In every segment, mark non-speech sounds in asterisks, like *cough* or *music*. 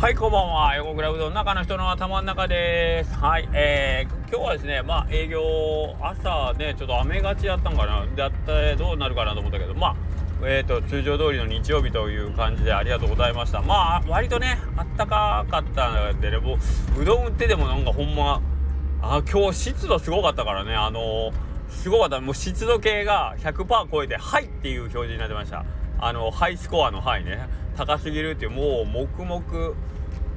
はい、こんばんは。横倉うどん中の人の頭の中です。はい、えー、今日はですね、まあ営業、朝ね、ちょっと雨がちやったんかな。だってどうなるかなと思ったけど、まあ、えーと、通常通りの日曜日という感じでありがとうございました。まあ、割とね、あったかかったんでね、もう、うどん売ってでもなんかほんま、あ、今日湿度すごかったからね、あのー、すごかった。もう湿度計が100%超えて、はいっていう表示になってました。あの、ハイスコアのはいね。高すぎるっていう、もう、黙々、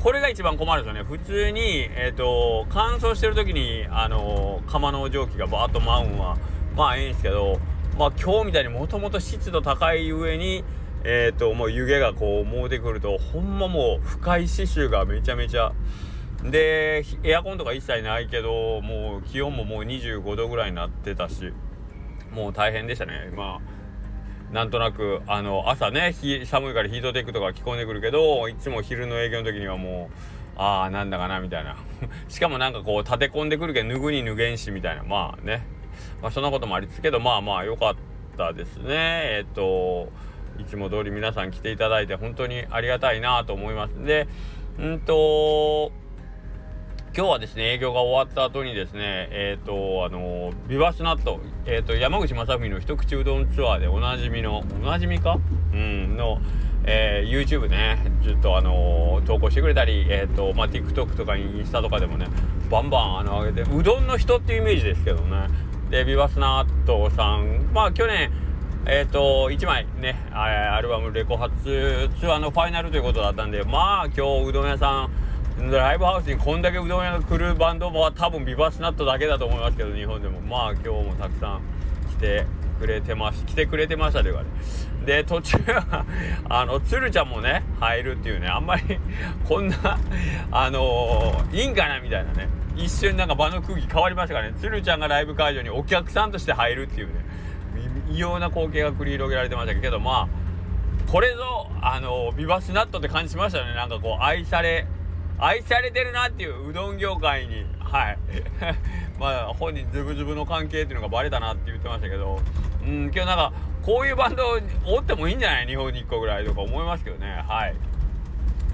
これが一番困るんですよね。普通に、えっ、ー、と、乾燥してる時に、あのー、釜の蒸気がバーッと舞うんは、まあいいんですけど、まあ今日みたいにもともと湿度高い上に、えっ、ー、と、もう湯気がこう燃えてくると、ほんまもう不快刺繍がめちゃめちゃ、で、エアコンとか一切ないけど、もう気温ももう25度ぐらいになってたし、もう大変でしたね。まあなんとなくあの朝ね寒いからヒートテックとか着込んでくるけどいつも昼の営業の時にはもうああなんだかなみたいな。*laughs* しかもなんかこう立て込んでくるけど脱ぐに脱げんしみたいな。まあね、まあ、そんなこともありつつけどまあまあ良かったですね。えっといつも通り皆さん来ていただいて本当にありがたいなと思います。でうんと今日はですね営業が終わった後にですねえっ、ー、とあのビバスナットえっ、ー、と山口正文の一口うどんツアーでおなじみのおなじみか？うんのえー、YouTube ねずっとあの、投稿してくれたりえっ、とまあ TikTok とかインスタとかでもねバンバンあの上げてうどんの人っていうイメージですけどね。でビバスナットさんまあ去年えっ、と1枚ねアルバムレコ発ツアーのファイナルということだったんでまあ今日うどん屋さんライブハウスにこんだけうどん屋が来るバンドは多分ビバスナットだけだと思いますけど日本でも。まあ今日もたくさん来てくれてます来てくれてましたというかね。で途中 *laughs* あの鶴ちゃんもね入るっていうね。あんまり *laughs* こんなあのー、いいんかなみたいなね。一瞬なんか場の空気変わりましたからね。鶴ちゃんがライブ会場にお客さんとして入るっていうね。異様な光景が繰り広げられてましたけどまあこれぞあのー、ビバスナットって感じしましたよね。なんかこう愛され愛されてるなっていううどん業界に。はい。*laughs* まあ本人ズブズブの関係っていうのがバレたなって言ってましたけど。うん今日なんかこういうバンドおってもいいんじゃない？日本に1個ぐらいとか思いますけどね。はい。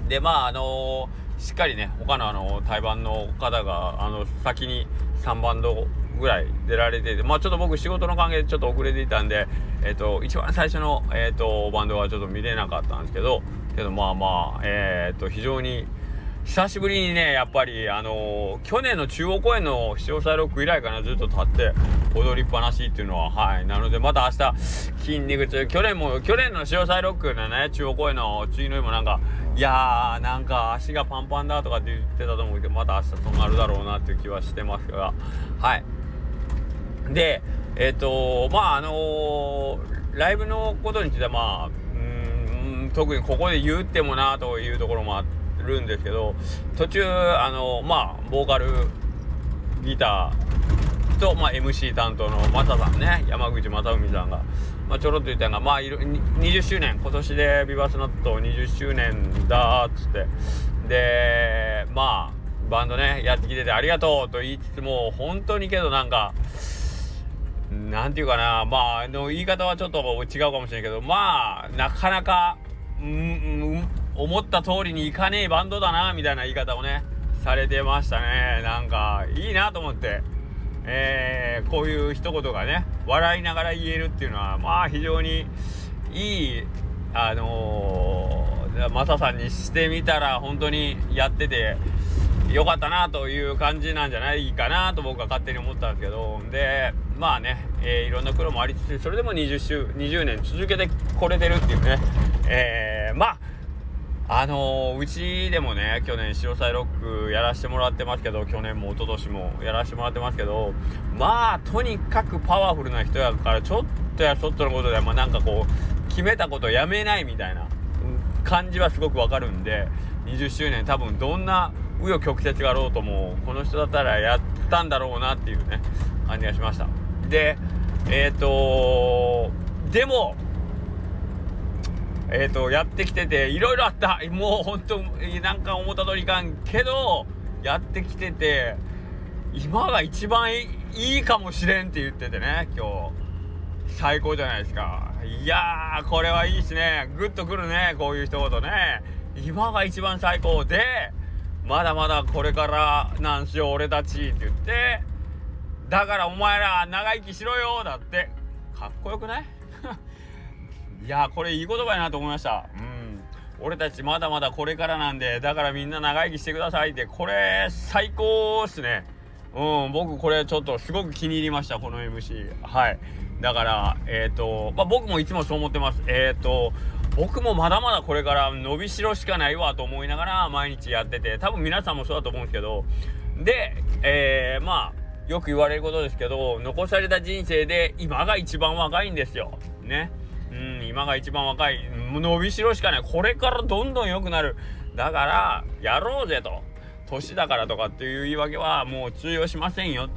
でまああのー、しっかりね他のあの対バンの方があの先に3バンドぐらい出られててまあちょっと僕仕事の関係でちょっと遅れていたんでえっ、ー、と一番最初のえっ、ー、とバンドはちょっと見れなかったんですけどけどまあまあえっ、と非常に久しぶりにね、やっぱり、あのー、去年の中央公演の視聴者ロック以来かな、ずっと立って踊りっぱなしっていうのは、はい。なので、また明日、筋肉痛、去年も、去年の潮騒ロックのね、中央公演の次の日もなんか、いやー、なんか足がパンパンだとかって言ってたと思うけど、また明日そうなるだろうなっていう気はしてますが、はい。で、えっ、ー、とまあ、あの、ライブのことについては、まあ、うん、特にここで言ってもなというところもあって、るんですけど途中あのまあボーカルギターと、まあ、MC 担当のマサさんね山口正文さんが、まあ、ちょろっと言ったのが、まあ、20周年今年でビバスナット20周年だっつって。でまあバンドねやってきててありがとうと言いつつも本当にけどなんかなんていうかなまあの言い方はちょっと違うかもしれないけどまあなかなかうん、うん思った通りにいかねえバンドだなみたいな言い方をねされてましたね。なんかいいなと思って。えー、こういう一言がね笑いながら言えるっていうのはまあ非常にいいあのー、マサさんにしてみたら本当にやっててよかったなという感じなんじゃないかなと僕は勝手に思ったんですけど。でまあね、えー、いろんな苦労もありつつそれでも20週20年続けてこれてるっていうね。えー、まああのー、うちでもね、去年、潮騒ロックやらせてもらってますけど、去年も一昨年もやらせてもらってますけど、まあ、とにかくパワフルな人やから、ちょっとやちょっとのことで、まあなんかこう、決めたことやめないみたいな感じはすごくわかるんで、20周年多分どんな紆余曲折があろうとも、この人だったらやったんだろうなっていうね、感じがしました。で、えっ、ー、とでも、え、ー、と、やってきてて、いろいろあった。もう本当、なんか思った通りいかんけど、やってきてて、今が一番いいかもしれんって言っててね、今日。最高じゃないですか。いやー、これはいいしね。グッとくるね、こういう一言ね。今が一番最高でまだまだこれからなんしよう俺たちって言ってだからお前ら長生きしろよだってかっこよくない？いやこれいい言葉やなと思いました。うん。俺たちまだまだこれからなんでだからみんな長生きしてくださいって。これ最高っすね。うん僕これちょっとすごく気に入りましたこの MC はい。だからえっ、ー、とまあ僕もいつもそう思ってます。えっ、ー、と僕もまだまだこれから伸びしろしかないわと思いながら毎日やってて。多分皆さんもそうだと思うんですけど。でえー、まあよく言われることですけど残された人生で今が一番若いんですよ。ね。今が一番若い伸びしろしかない。これからどんどん良くなる。だからやろうぜと。年だからとかっていう言い訳はもう通用しませんよ。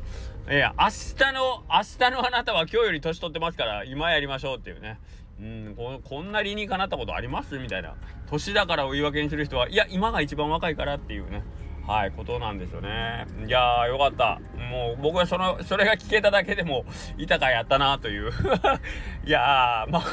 えー、明日の明日のあなたは今日より年取ってますから今やりましょうっていうね。うんここんな理にかなったことあります？みたいな。年だからを言い訳にする人はいや今が一番若いからっていうね。はいことなんですよね。いやーよかった。もう僕はそのそれが聞けただけでも豊かやったなという。*laughs* いやーまあ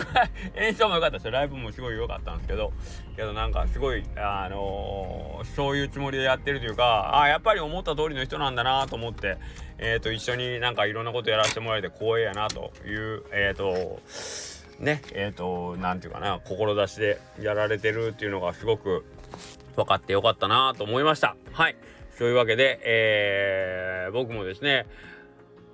演奏も良かったですよ。ライブもすごい良かったんですけど。けどなんかすごいあのー、そういうつもりでやってるというかあやっぱり思った通りの人なんだなと思ってえっ、ー、と一緒になんかいろんなことやらせてもらえて光栄やなというえっ、ー、とねえっ、ー、と何て言うかな志でやられてるっていうのがすごく分かってよかったなと思いました。はい。そういうわけで、えー、僕もですね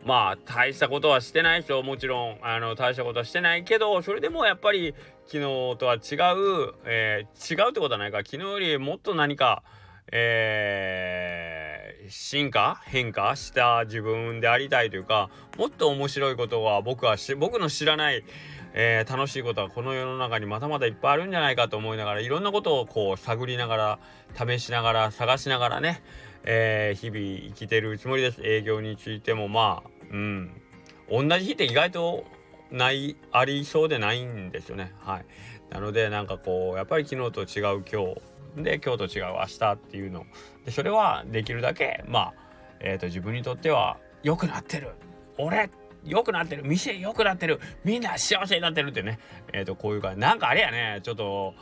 まあ大したことはしてないですよもちろんあの大したことはしてないけどそれでもやっぱり昨日とは違う、えー、違うってことはないか。昨日よりもっと何かえー、進化変化した自分でありたいというかもっと面白いことは僕は僕の知らないえー、楽しいことはこの世の中にまだまだいっぱいあるんじゃないかと思いながらいろんなことをこう探りながら試しながら探しながらね、えー、日々生きてるつもりです。営業についてもまあうん。同じ日って意外とないありそうでないんですよね。はい。なのでなんかこうやっぱり昨日と違う今日で今日と違う明日っていうの。でそれはできるだけまあ、えーと自分にとっては良くなってる。俺良くなってる。店良くなってる。みんな幸せになってるってね。えっ、ー、とこういう感じ。なんかあれやね。ちょっと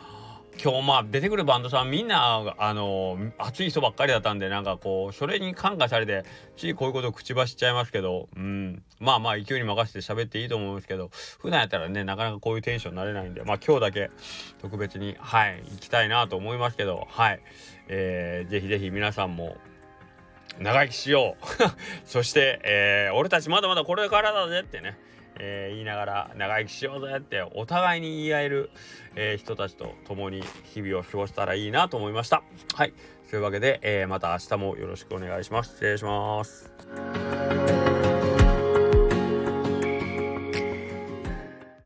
今日まあ出てくるバンドさんみんなあの熱い人ばっかりだったんでなんかこうそれに感化されてついこういうことを口走っちゃいますけどうん。まあまあ勢いに任せて喋っていいと思うんですけど普段やったらねなかなかこういうテンションになれないんでまあ今日だけ特別にはい行きたいなと思いますけどはい。えー、ぜひぜひ皆さんも長生きしよう。*laughs* そして、えー、俺たちまだまだこれからだぜってね、えー、言いながら長生きしようぜってお互いに言い合える、えー、人たちと共に日々を過ごしたらいいなと思いました。はい。というわけで、えまた明日もよろしくお願いします。失礼します。